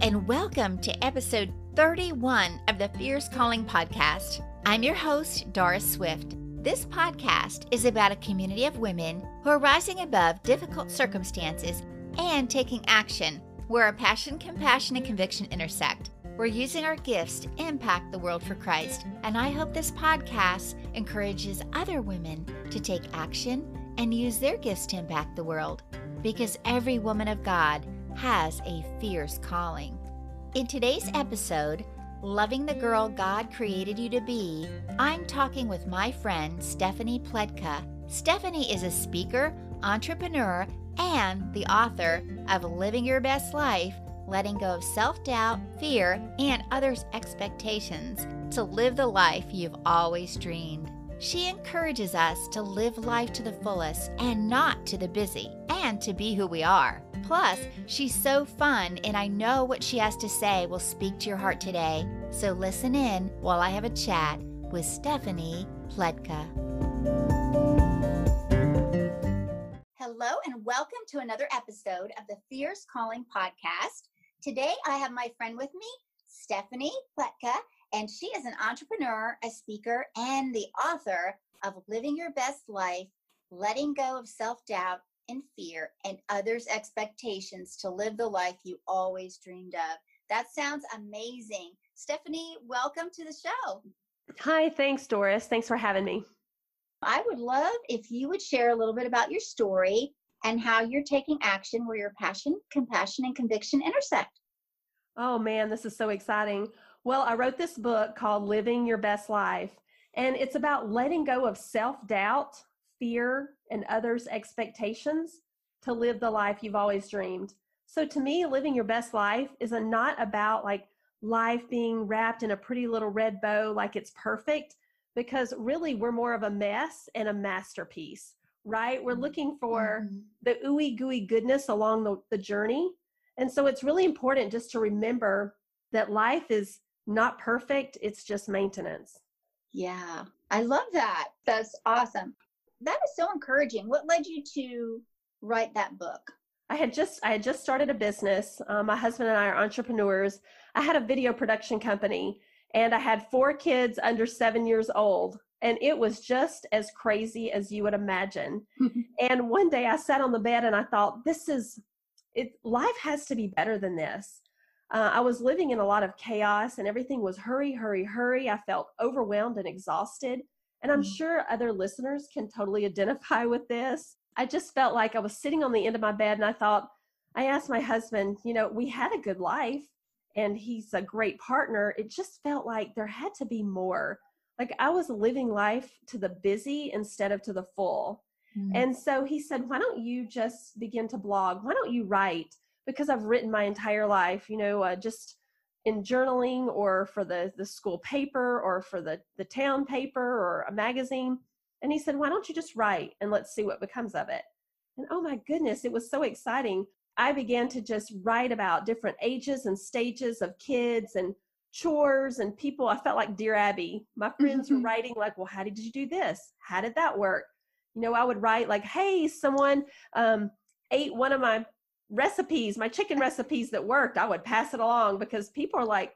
And welcome to episode 31 of the Fierce Calling Podcast. I'm your host, Doris Swift. This podcast is about a community of women who are rising above difficult circumstances and taking action where our passion, compassion, and conviction intersect. We're using our gifts to impact the world for Christ, and I hope this podcast encourages other women to take action and use their gifts to impact the world because every woman of God has a fierce calling. In today's episode, Loving the Girl God Created You to Be, I'm talking with my friend Stephanie Pletka. Stephanie is a speaker, entrepreneur, and the author of Living Your Best Life Letting Go of Self Doubt, Fear, and Others' Expectations to Live the Life You've Always Dreamed. She encourages us to live life to the fullest and not to the busy, and to be who we are. Plus, she's so fun, and I know what she has to say will speak to your heart today. So listen in while I have a chat with Stephanie Pletka. Hello, and welcome to another episode of the Fierce Calling Podcast. Today, I have my friend with me, Stephanie Pletka, and she is an entrepreneur, a speaker, and the author of Living Your Best Life Letting Go of Self Doubt and Fear and Others' Expectations to Live the Life You Always Dreamed of. That sounds amazing. Stephanie, welcome to the show. Hi, thanks, Doris. Thanks for having me. I would love if you would share a little bit about your story and how you're taking action where your passion, compassion, and conviction intersect. Oh man, this is so exciting. Well, I wrote this book called Living Your Best Life, and it's about letting go of self doubt, fear, and others' expectations to live the life you've always dreamed. So, to me, living your best life is a, not about like life being wrapped in a pretty little red bow, like it's perfect, because really we're more of a mess and a masterpiece, right? We're mm-hmm. looking for mm-hmm. the ooey gooey goodness along the, the journey. And so, it's really important just to remember that life is not perfect, it's just maintenance. Yeah, I love that. That's awesome. That is so encouraging. What led you to write that book? I had just I had just started a business. Um, my husband and I are entrepreneurs. I had a video production company, and I had four kids under seven years old, and it was just as crazy as you would imagine. and one day I sat on the bed and I thought, this is it. Life has to be better than this uh, I was living in a lot of chaos and everything was hurry, hurry, hurry. I felt overwhelmed and exhausted. And I'm mm. sure other listeners can totally identify with this. I just felt like I was sitting on the end of my bed and I thought, I asked my husband, you know, we had a good life and he's a great partner. It just felt like there had to be more. Like I was living life to the busy instead of to the full. Mm-hmm. And so he said, Why don't you just begin to blog? Why don't you write? Because I've written my entire life, you know, uh, just in journaling or for the the school paper or for the the town paper or a magazine. And he said, "Why don't you just write and let's see what becomes of it?" And oh my goodness, it was so exciting. I began to just write about different ages and stages of kids and chores and people. I felt like Dear Abby. My friends were writing like, "Well, how did you do this? How did that work?" You know, I would write like, "Hey, someone um, ate one of my recipes, my chicken recipes that worked, I would pass it along because people are like,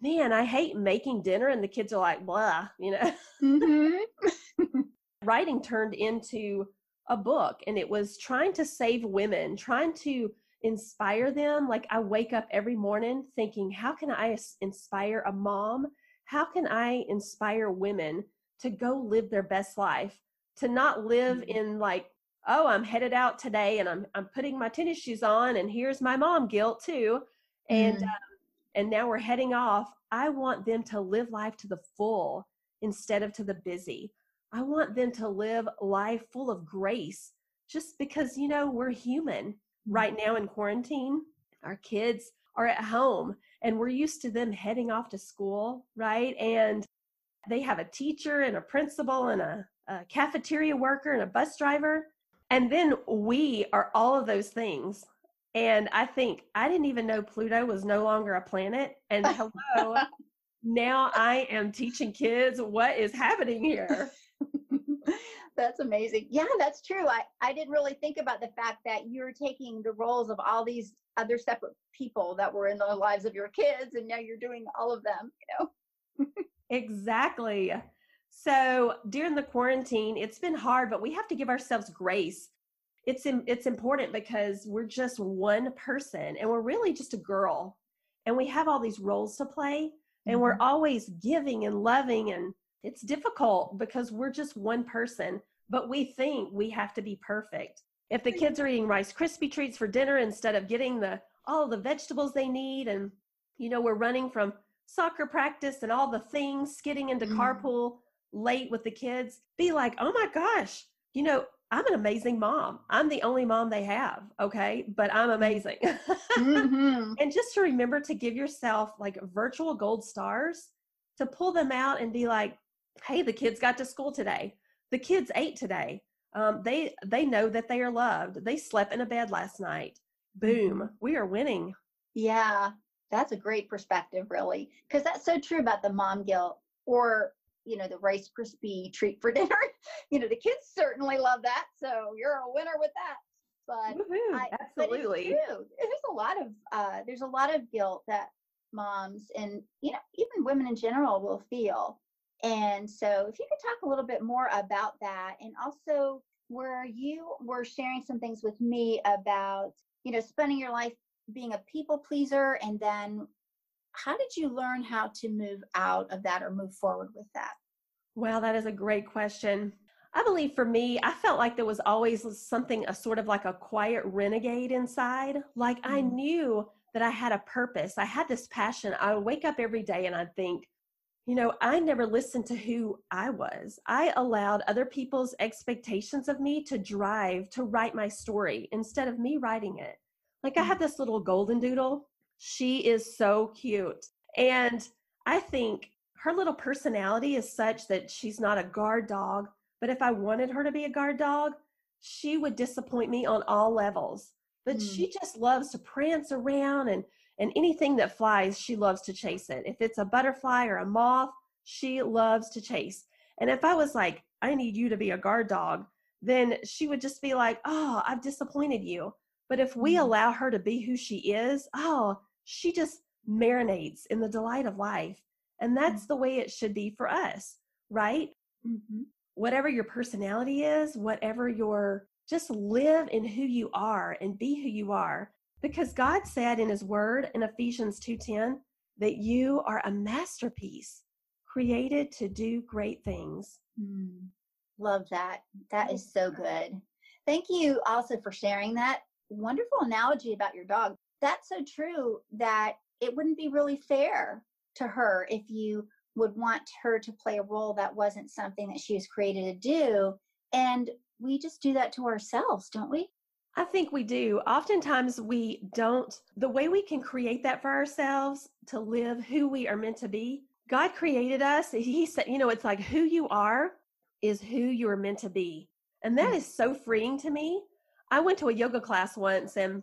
man, I hate making dinner. And the kids are like, blah, you know. Mm-hmm. Writing turned into a book and it was trying to save women, trying to inspire them. Like I wake up every morning thinking, how can I inspire a mom? How can I inspire women to go live their best life? To not live mm-hmm. in like oh i'm headed out today and i'm i'm putting my tennis shoes on and here's my mom guilt too. And mm. um, and now we're heading off. I want them to live life to the full instead of to the busy. I want them to live life full of grace just because you know we're human right now in quarantine. Our kids are at home and we're used to them heading off to school right? And they have a teacher and a principal and a, a cafeteria worker and a bus driver and then we are all of those things. And I think I didn't even know Pluto was no longer a planet. And hello, now I am teaching kids what is happening here. That's amazing. Yeah, that's true. I, I didn't really think about the fact that you're taking the roles of all these other separate people that were in the lives of your kids, and now you're doing all of them, you know? exactly. So during the quarantine, it's been hard, but we have to give ourselves grace. It's it's important because we're just one person and we're really just a girl and we have all these roles to play and mm-hmm. we're always giving and loving and it's difficult because we're just one person, but we think we have to be perfect. If the kids are eating Rice Krispie treats for dinner instead of getting the all the vegetables they need and you know we're running from soccer practice and all the things, skidding into mm. carpool late with the kids, be like, oh my gosh, you know, I'm an amazing mom. I'm the only mom they have, okay? But I'm amazing. Mm-hmm. and just to remember to give yourself like virtual gold stars to pull them out and be like, hey, the kids got to school today. The kids ate today. Um, they they know that they are loved. They slept in a bed last night. Boom, mm-hmm. we are winning. Yeah, that's a great perspective, really, because that's so true about the mom guilt or you know the Rice Krispie treat for dinner. you know the kids certainly love that, so you're a winner with that. But I, absolutely, but there's a lot of uh, there's a lot of guilt that moms and you know even women in general will feel. And so, if you could talk a little bit more about that, and also where you were sharing some things with me about you know spending your life being a people pleaser and then how did you learn how to move out of that or move forward with that? Well, that is a great question. I believe for me, I felt like there was always something, a sort of like a quiet renegade inside. Like mm-hmm. I knew that I had a purpose. I had this passion. I would wake up every day and I'd think, you know, I never listened to who I was. I allowed other people's expectations of me to drive, to write my story instead of me writing it. Like I mm-hmm. have this little golden doodle she is so cute. And I think her little personality is such that she's not a guard dog. But if I wanted her to be a guard dog, she would disappoint me on all levels. But mm. she just loves to prance around and and anything that flies, she loves to chase it. If it's a butterfly or a moth, she loves to chase. And if I was like, I need you to be a guard dog, then she would just be like, Oh, I've disappointed you. But if we mm. allow her to be who she is, oh, she just marinates in the delight of life. And that's mm-hmm. the way it should be for us, right? Mm-hmm. Whatever your personality is, whatever your, just live in who you are and be who you are. Because God said in his word in Ephesians 2:10 that you are a masterpiece created to do great things. Mm. Love that. That is so good. Thank you also for sharing that wonderful analogy about your dog that's so true that it wouldn't be really fair to her if you would want her to play a role that wasn't something that she was created to do. And we just do that to ourselves, don't we? I think we do. Oftentimes we don't. The way we can create that for ourselves to live who we are meant to be, God created us. He said, you know, it's like who you are is who you are meant to be. And that mm. so freeing to me. I went to a yoga class once and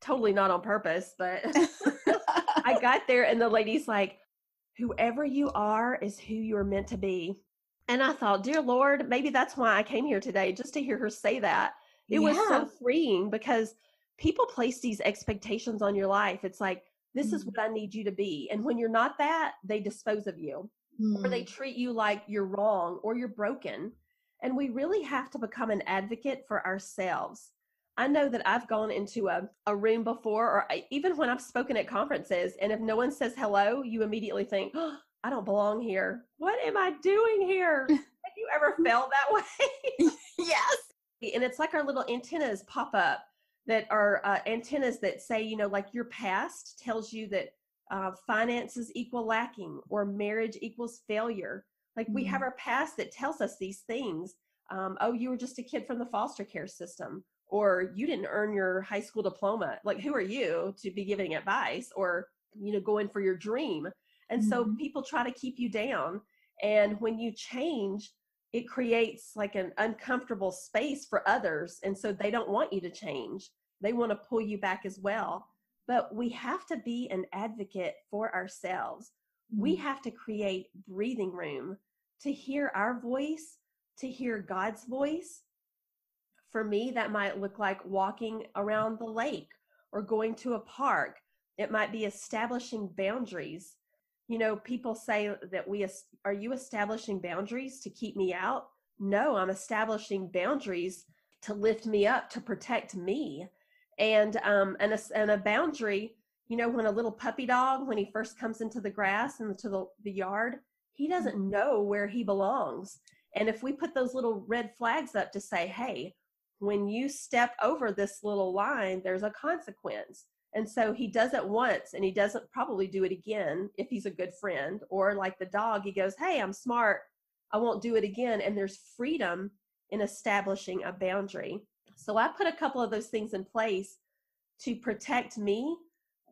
totally not on purpose, but I got there and the lady's like, whoever you are is who you're meant to be. And I thought, dear Lord, maybe that's why I came here today, just to hear her say that. It yeah. was so freeing because people place these expectations on your life. It's like, this mm. is what I need you to be. And when you're not that, they dispose of you mm. or they mm. treat you like you're wrong or you're broken. And we really have to become an advocate for ourselves. I know that I've gone into a, a room before, or I, even when I've spoken at conferences, and if no one says hello, you immediately think, oh, I don't belong here. What am I doing here? Have you ever felt that way? yes. And it's like our little antennas pop up that are uh, antennas that say, you know, like your past tells you that uh, finances equal lacking or marriage equals failure. Like mm-hmm. we have mm. our past that tells us these things. Um, oh, you were just a kid from the foster care system, or you didn't earn your high school diploma like who are you to be giving advice or you know going for your dream and mm-hmm. so people try to keep you down and when you change it creates like an uncomfortable space for others and so they don't want you to change they want to pull you back as well but we have to be an advocate for ourselves mm-hmm. we have to create breathing room to hear our voice to hear God's voice, for me, that might look like walking around the lake or going to a park. It might be establishing boundaries. You know, people say that we are you establishing boundaries to keep me out? No, I'm establishing boundaries to lift me up, to protect me. And um and a, and a boundary, you know, when a little puppy dog when he first comes into the grass and to the, the yard, he doesn't mm-hmm. know where he belongs. And if we put those little red flags up to say, hey, when you step over this little line, there's a consequence. And so he does it once and he doesn't probably do it again if he's a good friend. Or like the dog, he goes, Hey, I'm smart. I won't do it again. And there's freedom in establishing a boundary. So I put a couple of those things in place to protect me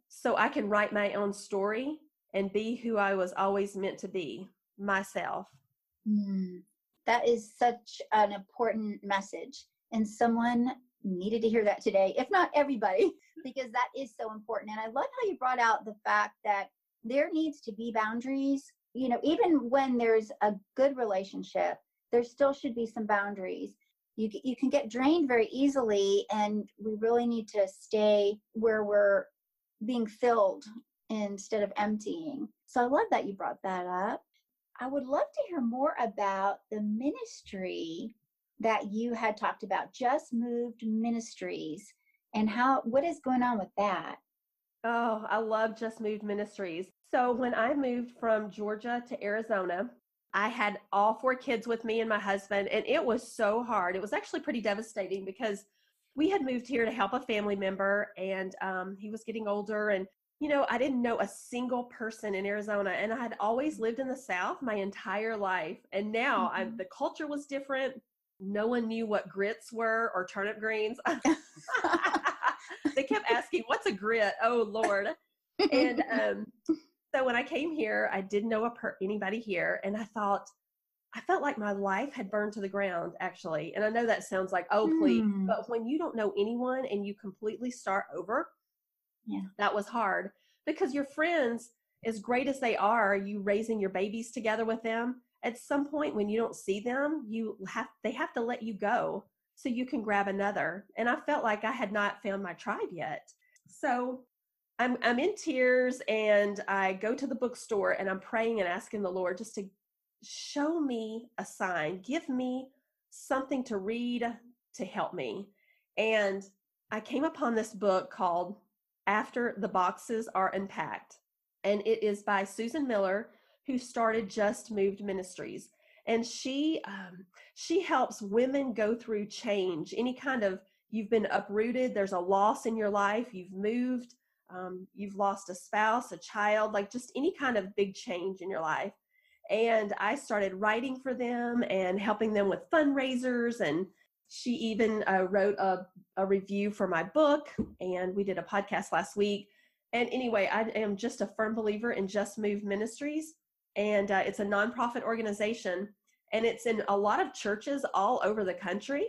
so I can write my own story and be who I was always meant to be myself. Mm, that is such an important message and someone needed to hear that today, if not everybody, because that is so important. And I love how you brought out the fact that there needs to be boundaries. You know, even when there's a good relationship, there still should be some boundaries. You, you can get drained very easily, and we really need to stay where we're being filled instead of emptying. So I love that you brought that up. I would love to hear more about the ministry that you had talked about, Just Moved Ministries, and how what is going on with that? Oh, I love Just Moved Ministries. So when I moved from Georgia to Arizona, I had all four kids with me and my husband, and it was so hard. It was actually pretty devastating because we had moved here to help a family member, and um, he was getting older. And, you know, I didn't know a single person in Arizona, and I had always lived in the South my entire life. And now mm-hmm. I, the culture was different no one knew what grits were or turnip greens. they kept asking, "What's a grit?" Oh Lord! And um, so when I came here, I didn't know per- anybody here, and I thought I felt like my life had burned to the ground, actually. And I know that sounds like, oh, please. Hmm. But when you don't know anyone and you completely start over, yeah, that was hard because your friends, as great as they are, you raising your babies together with them, at some point when you don't see them you have they have to let you go so you can grab another and i felt like i had not found my tribe yet. So i'm i'm in tears and i go to the bookstore and i'm praying and asking the lord just to show me a sign give me something to read to help me. And i came upon this book called after the boxes are unpacked and it is by susan miller who started Just Moved Ministries. And she um, she helps women go through change, any kind of you've been uprooted, there's a loss in your life, you've moved, um, you've lost a spouse, a child, like just any kind of big change in your life. And I started writing for them and helping them with fundraisers. And she even uh, wrote a, a review for my book, and we did a podcast last week. And anyway, I am just a firm believer in Just Move Ministries and uh, it's a nonprofit organization and it's in a lot of churches all over the country.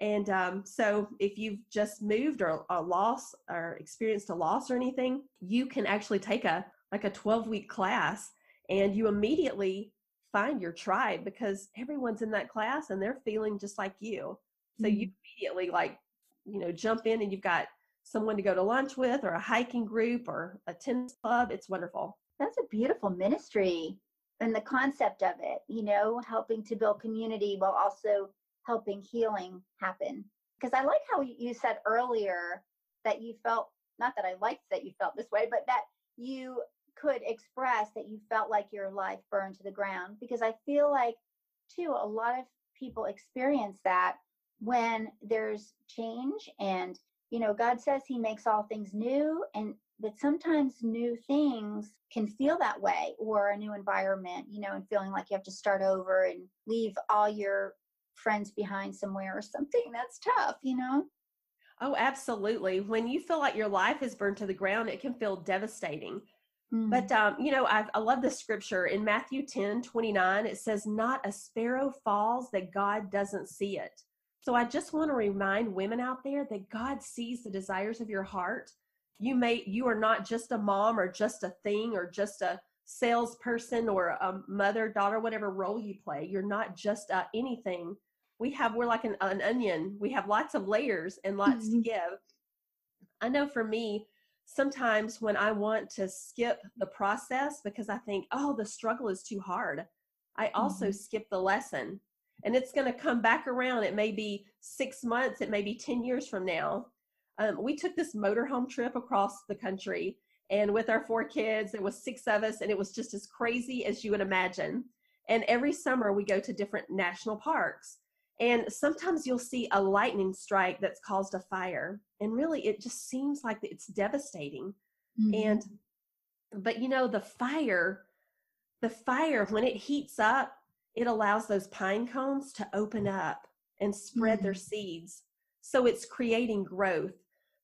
And um, so if you've just moved or a loss or experienced a loss or anything you can actually take a like a 12 week class and you immediately find your tribe because everyone's in that class and they're feeling just like you. So mm-hmm. you immediately like you know jump in and you've got someone to go to lunch with or a hiking group or a tennis club. It's wonderful. That's a beautiful ministry and the concept of it, you know, helping to build community while also helping healing happen. Because I like how you said earlier that you felt, not that I liked that you felt this way, but that you could express that you felt like your life burned to the ground. Because I feel like, too, a lot of people experience that when there's change and you know god says he makes all things new and but sometimes new things can feel that way or a new environment you know and feeling like you have to start over and leave all your friends behind somewhere or something that's tough you know oh absolutely when you feel like your life is burned to the ground it can feel devastating mm. but um, you know I've, i love the scripture in matthew 10 29 it says not a sparrow falls that god doesn't see it so i just want to remind women out there that god sees the desires of your heart you may you are not just a mom or just a thing or just a salesperson or a mother, daughter, whatever role you play. You're not just uh, anything. We have, we're like an, an, onion. We have lots of layers and lots mm-hmm. to give. I know for me, sometimes when I want to skip the process because I think, oh, the struggle is too hard, I also mm-hmm. skip the lesson. And it's going to come back around. It may be six months, it may be 10 years from now. Um, we took this motorhome trip across the country and with our four kids there was six of us and it was just as crazy as you would imagine and every summer we go to different national parks and sometimes you'll see a lightning strike that's caused a fire and really it just seems like it's devastating mm-hmm. and but you know the fire the fire when it heats up it allows those pine cones to open up and spread mm-hmm. their seeds so it's creating growth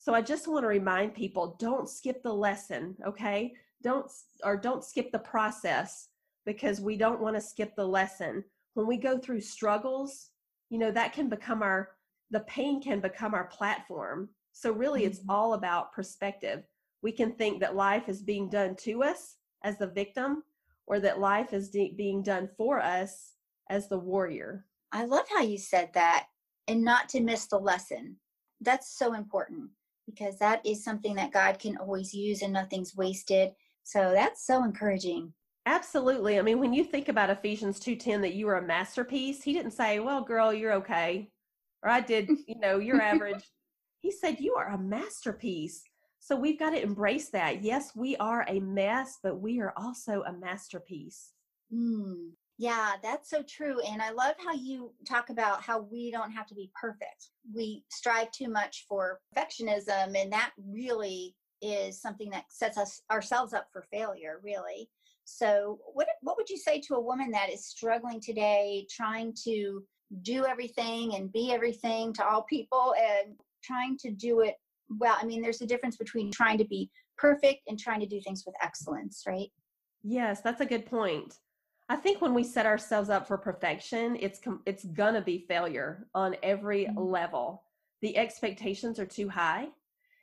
so I just want to remind people don't skip the lesson, okay? Don't or don't skip the process because we don't want to skip the lesson. When we go through struggles, you know, that can become our the pain can become our platform. So really mm-hmm. it's all about perspective. We can think that life is being done to us as the victim or that life is de- being done for us as the warrior. I love how you said that and not to miss the lesson. That's so important because that is something that God can always use and nothing's wasted. So that's so encouraging. Absolutely. I mean, when you think about Ephesians 2:10 that you were a masterpiece, he didn't say, "Well, girl, you're okay." Or I did, you know, you're average. he said, "You are a masterpiece." So we've got to embrace that. Yes, we are a mess, but we are also a masterpiece. Mm. Yeah, that's so true. And I love how you talk about how we don't have to be perfect. We strive too much for perfectionism, and that really is something that sets us ourselves up for failure, really. So, what what would you say to a woman that is struggling today, trying to do everything and be everything to all people, and trying to do it well? I mean, there's a difference between trying to be perfect and trying to do things with excellence, right? Yes, that's a good point. I think when we set ourselves up for perfection, it's it's gonna be failure on every mm-hmm. level. The expectations are too high,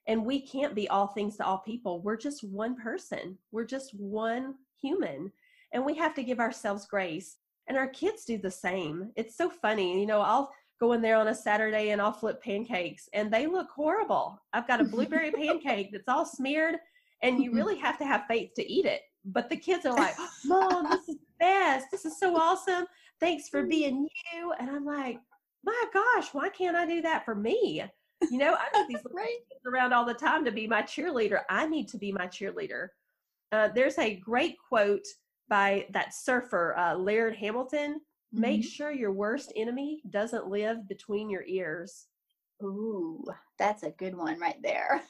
and we can't be all things to all people. We're just one person. We're just one human, and we have to give ourselves grace. And our kids do the same. It's so funny, you know. I'll go in there on a Saturday and I'll flip pancakes, and they look horrible. I've got a blueberry pancake that's all smeared, and you really have to have faith to eat it. But the kids are like, "Mom, this is best. This is so awesome. Thanks for mm. being you. And I'm like, my gosh, why can't I do that for me? You know, I need these right. around all the time to be my cheerleader. I need to be my cheerleader. Uh, there's a great quote by that surfer, uh, Laird Hamilton. Mm-hmm. Make sure your worst enemy doesn't live between your ears. Ooh, that's a good one right there.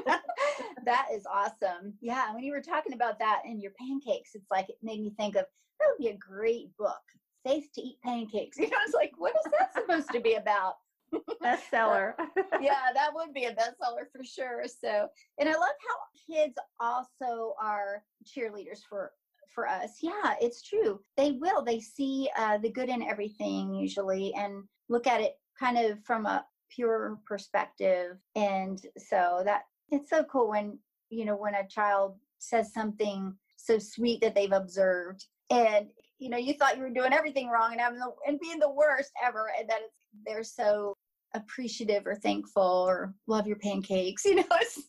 that is awesome. Yeah, when you were talking about that and your pancakes, it's like it made me think of that would be a great book. Safe to eat pancakes. You know, it's like, what is that supposed to be about? bestseller. yeah, that would be a bestseller for sure. So, and I love how kids also are cheerleaders for for us. Yeah, it's true. They will. They see uh, the good in everything usually, and look at it kind of from a pure perspective. And so that it's so cool when you know when a child says something so sweet that they've observed and you know you thought you were doing everything wrong and having the, and being the worst ever and that it's they're so appreciative or thankful or love your pancakes you know it's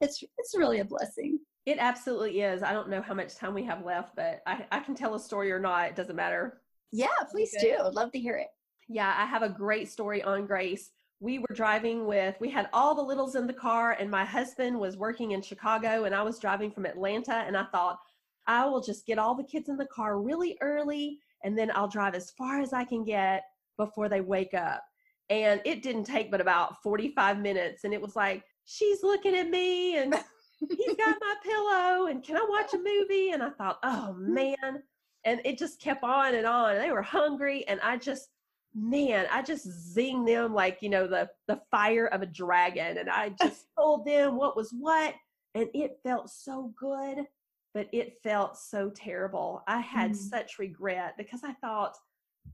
it's it's really a blessing. It absolutely is. I don't know how much time we have left but i, I can tell a story or not it doesn't matter. Yeah please do i'd love to hear it. Yeah i have a great story on grace we were driving with we had all the littles in the car and my husband was working in chicago and i was driving from atlanta and i thought I will just get all the kids in the car really early and then I'll drive as far as I can get before they wake up. And it didn't take but about 45 minutes. And it was like, she's looking at me and he's got my pillow and can I watch a movie? And I thought, oh man. And it just kept on and on. They were hungry and I just, man, I just zing them like, you know, the, the fire of a dragon. And I just told them what was what. And it felt so good but it felt so terrible. I had mm. such regret because I thought,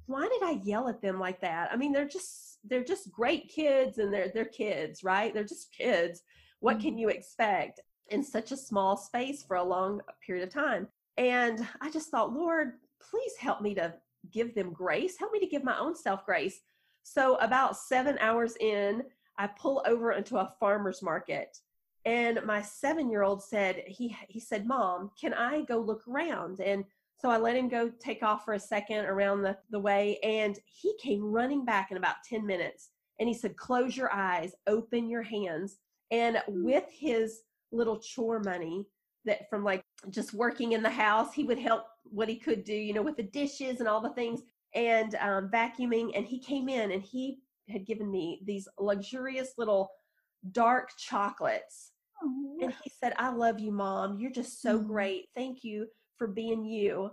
why did I yell at them like that? I mean, they're just they're just great kids and they're they're kids, right? They're just kids. What mm. can you expect in such a small space for a long period of time? And I just thought, Lord, please help me to give them grace. Help me to give my own self grace. So, about seven hours in, I pull over into a farmer's market. And my seven year old said, he, he said, Mom, can I go look around? And so I let him go take off for a second around the, the way. And he came running back in about 10 minutes. And he said, Close your eyes, open your hands. And hmm. with his little chore money, that from like just working in the house, he would help what he could do, you know, with the dishes and all the things and um, vacuuming. And he came in and he had given me these luxurious little dark chocolates. Oh. And he said, I love you, mom. You're just so mm-hmm. great. Thank you for being you.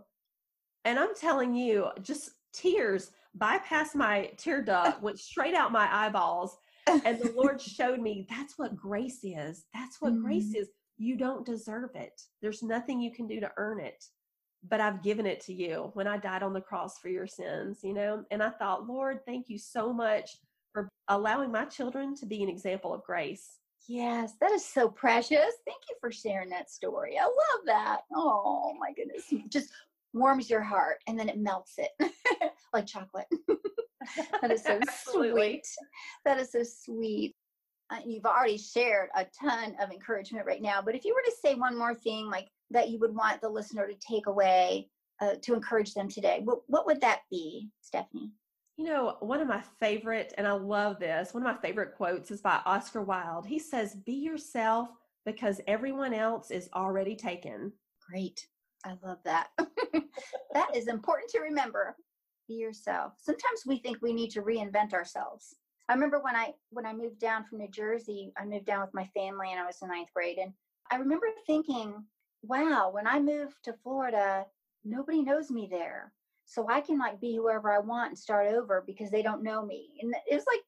And I'm telling you, just tears bypassed my tear duct, went straight out my eyeballs. And the Lord showed me that's what grace is. That's what mm-hmm. grace is. You don't deserve it. There's nothing you can do to earn it but I've given it to you when I died on the cross for your sins, you know? And I thought, Lord, thank you so much for allowing my children to be an example of grace. Yes, that is so precious. Thank you for sharing that story. I love that. Oh my goodness. Just warms your heart and then it melts it like chocolate. that is so sweet. That is so sweet. Uh, you've already shared a ton of encouragement right now, but if you were to say one more thing like that you would want the listener to take away uh, to encourage them today, what, what would that be, Stephanie? You know, one of my favorite, and I love this, one of my favorite quotes is by Oscar Wilde. He says, Be yourself because everyone else is already taken. Great. I love that. that is important to remember. Be yourself. Sometimes we think we need to reinvent ourselves. I remember when I when I moved down from New Jersey, I moved down with my family and I was in ninth grade. And I remember thinking, wow, when I moved to Florida, nobody knows me there so I can like be whoever I want and start over because they don't know me. And it was like,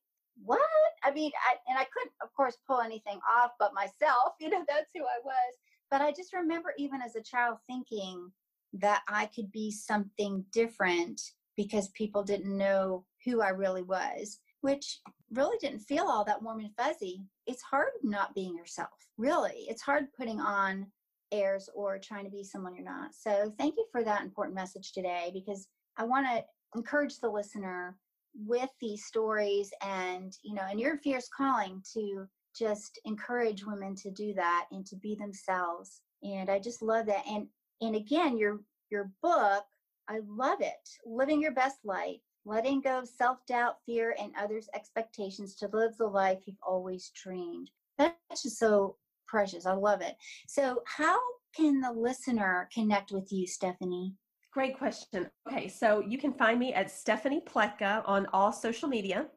what? I mean, I, and I couldn't, of course, pull anything off but myself. You know, that's who I was. But I just remember, even as a child, thinking that I could be something different because people didn't know who I really was, which really didn't feel all that warm and fuzzy. It's hard not being yourself, really. It's hard putting on airs or trying to be someone you're not. So thank you for that important message today because I want to encourage the listener with these stories and you know and your fierce calling to just encourage women to do that and to be themselves and i just love that and and again your your book i love it living your best life letting go of self-doubt fear and others expectations to live the life you've always dreamed that's just so precious. I love it. So, how can the listener connect with you, Stephanie? Great question. Okay, so you can find me at Stephanie Pletka on all social media.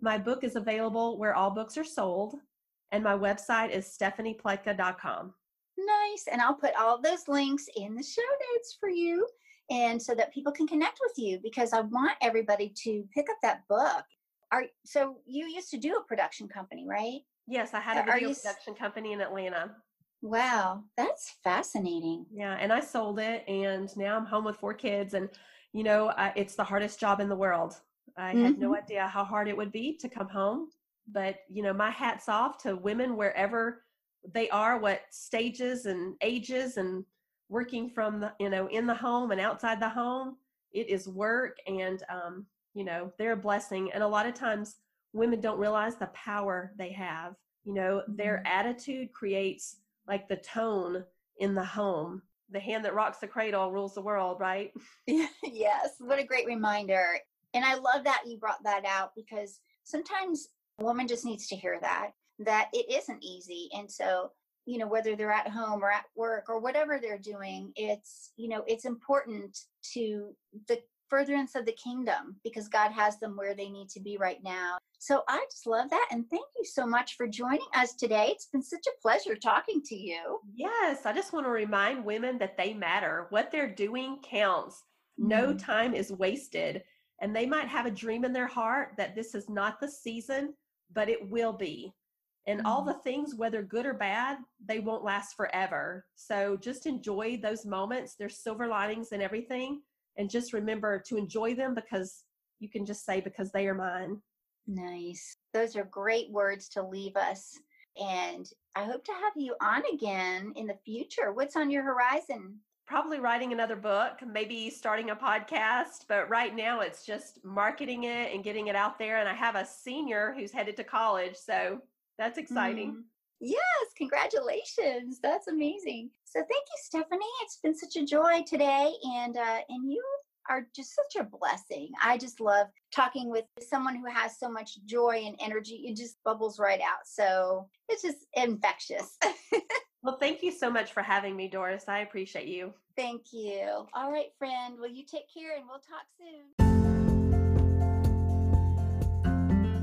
My book is available where all books are sold, and my website is stephaniepletka.com. Nice. And I'll put all those links in the show notes for you and so that people can connect with you because I want everybody to pick up that book. Are so you used to do a production company, right? Yes, I had a video production company in Atlanta. Wow, that's fascinating. Yeah, and I sold it, and now I'm home with four kids, and you know, I, it's the hardest job in the world. I mm-hmm. had no mm-hmm. idea how hard it would be to come home, but you know, my hats off to women wherever they are, what stages and ages, and working from the you know in the home and outside the home. It is work, and um, you know, they're a blessing, and a lot of times women don't realize the power they have. You know, their mm-hmm. attitude creates like the tone in the home. The hand that rocks the cradle rules the world, right? yes. What a great reminder. And I love that you brought that out because sometimes a woman just needs to hear that, that it isn't easy. And so, you know, whether they're at home or at work or whatever they're doing, it's, you know, it's important to the furtherance of the kingdom because God has them where they need to be right now. So I just love that. And thank you so much for joining us today. It's been such a pleasure talking to you. Yes, I just want to remind women that they matter. What they're doing counts. Mm-hmm. No time is wasted. And they might have a dream in their heart that this is not the season, but it will be. And mm-hmm. all the things, whether good or bad, they won't last forever. So just enjoy those moments. There's silver linings and everything and just remember to enjoy them because you can just say because they are mine nice those are great words to leave us and i hope to have you on again in the future what's on your horizon probably writing another book, maybe starting a podcast. But right now, it's just marketing it and getting it out there. And I have a senior who's headed to college. So that's exciting. Mm. Yes, congratulations. That's amazing. So thank you, Stephanie. It's been such a joy today. And uh, and you are just such a blessing. I just love talking with someone who has so much joy and energy. It just bubbles right out. So it's just infectious. well, thank you so much for having me, Doris. I appreciate you. Thank you. All right, friend. Well, you take care and we'll talk soon.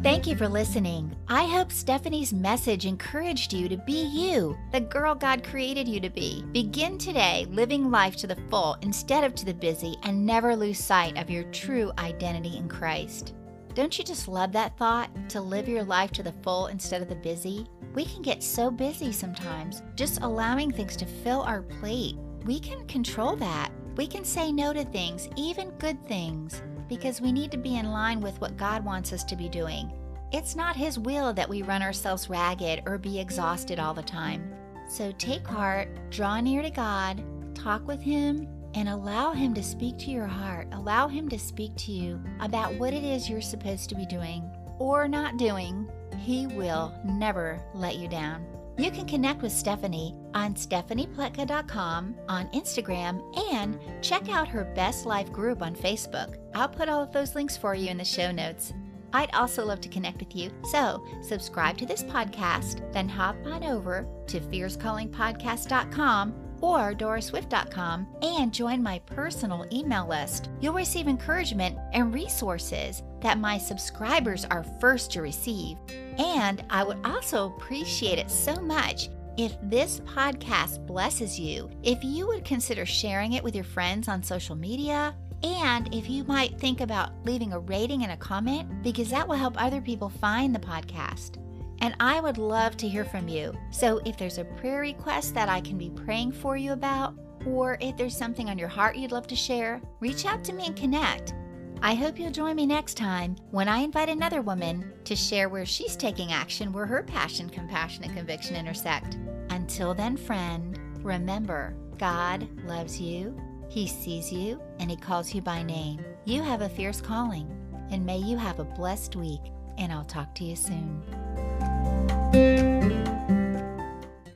Thank you for listening. I hope Stephanie's message encouraged you to be you, the girl God created you to be. Begin today living life to the full instead of to the busy and never lose sight of your true identity in Christ. Don't you just love that thought? To live your life to the full instead of the busy? We can get so busy sometimes, just allowing things to fill our plate. We can control that. We can say no to things, even good things because we need to be in line with what God wants us to be doing. It's not His will that we run ourselves ragged or be exhausted all the time. So take heart, draw near to God, talk with Him, and allow Him to speak to your heart. Allow Him to speak to you about what it is you're supposed to be doing or not doing. He will never let you down. You can connect with Stephanie on stephaniepletka.com on Instagram and check out her Best Life group on Facebook. I'll put all of those links for you in the show notes. I'd also love to connect with you. So, subscribe to this podcast, then hop on over to fiercecallingpodcast.com or dorisswift.com and join my personal email list. You'll receive encouragement and resources that my subscribers are first to receive. And I would also appreciate it so much if this podcast blesses you, if you would consider sharing it with your friends on social media, and if you might think about leaving a rating and a comment, because that will help other people find the podcast. And I would love to hear from you. So if there's a prayer request that I can be praying for you about, or if there's something on your heart you'd love to share, reach out to me and connect. I hope you'll join me next time when I invite another woman to share where she's taking action where her passion, compassion, and conviction intersect. Until then, friend, remember God loves you, He sees you, and He calls you by name. You have a fierce calling, and may you have a blessed week, and I'll talk to you soon. Música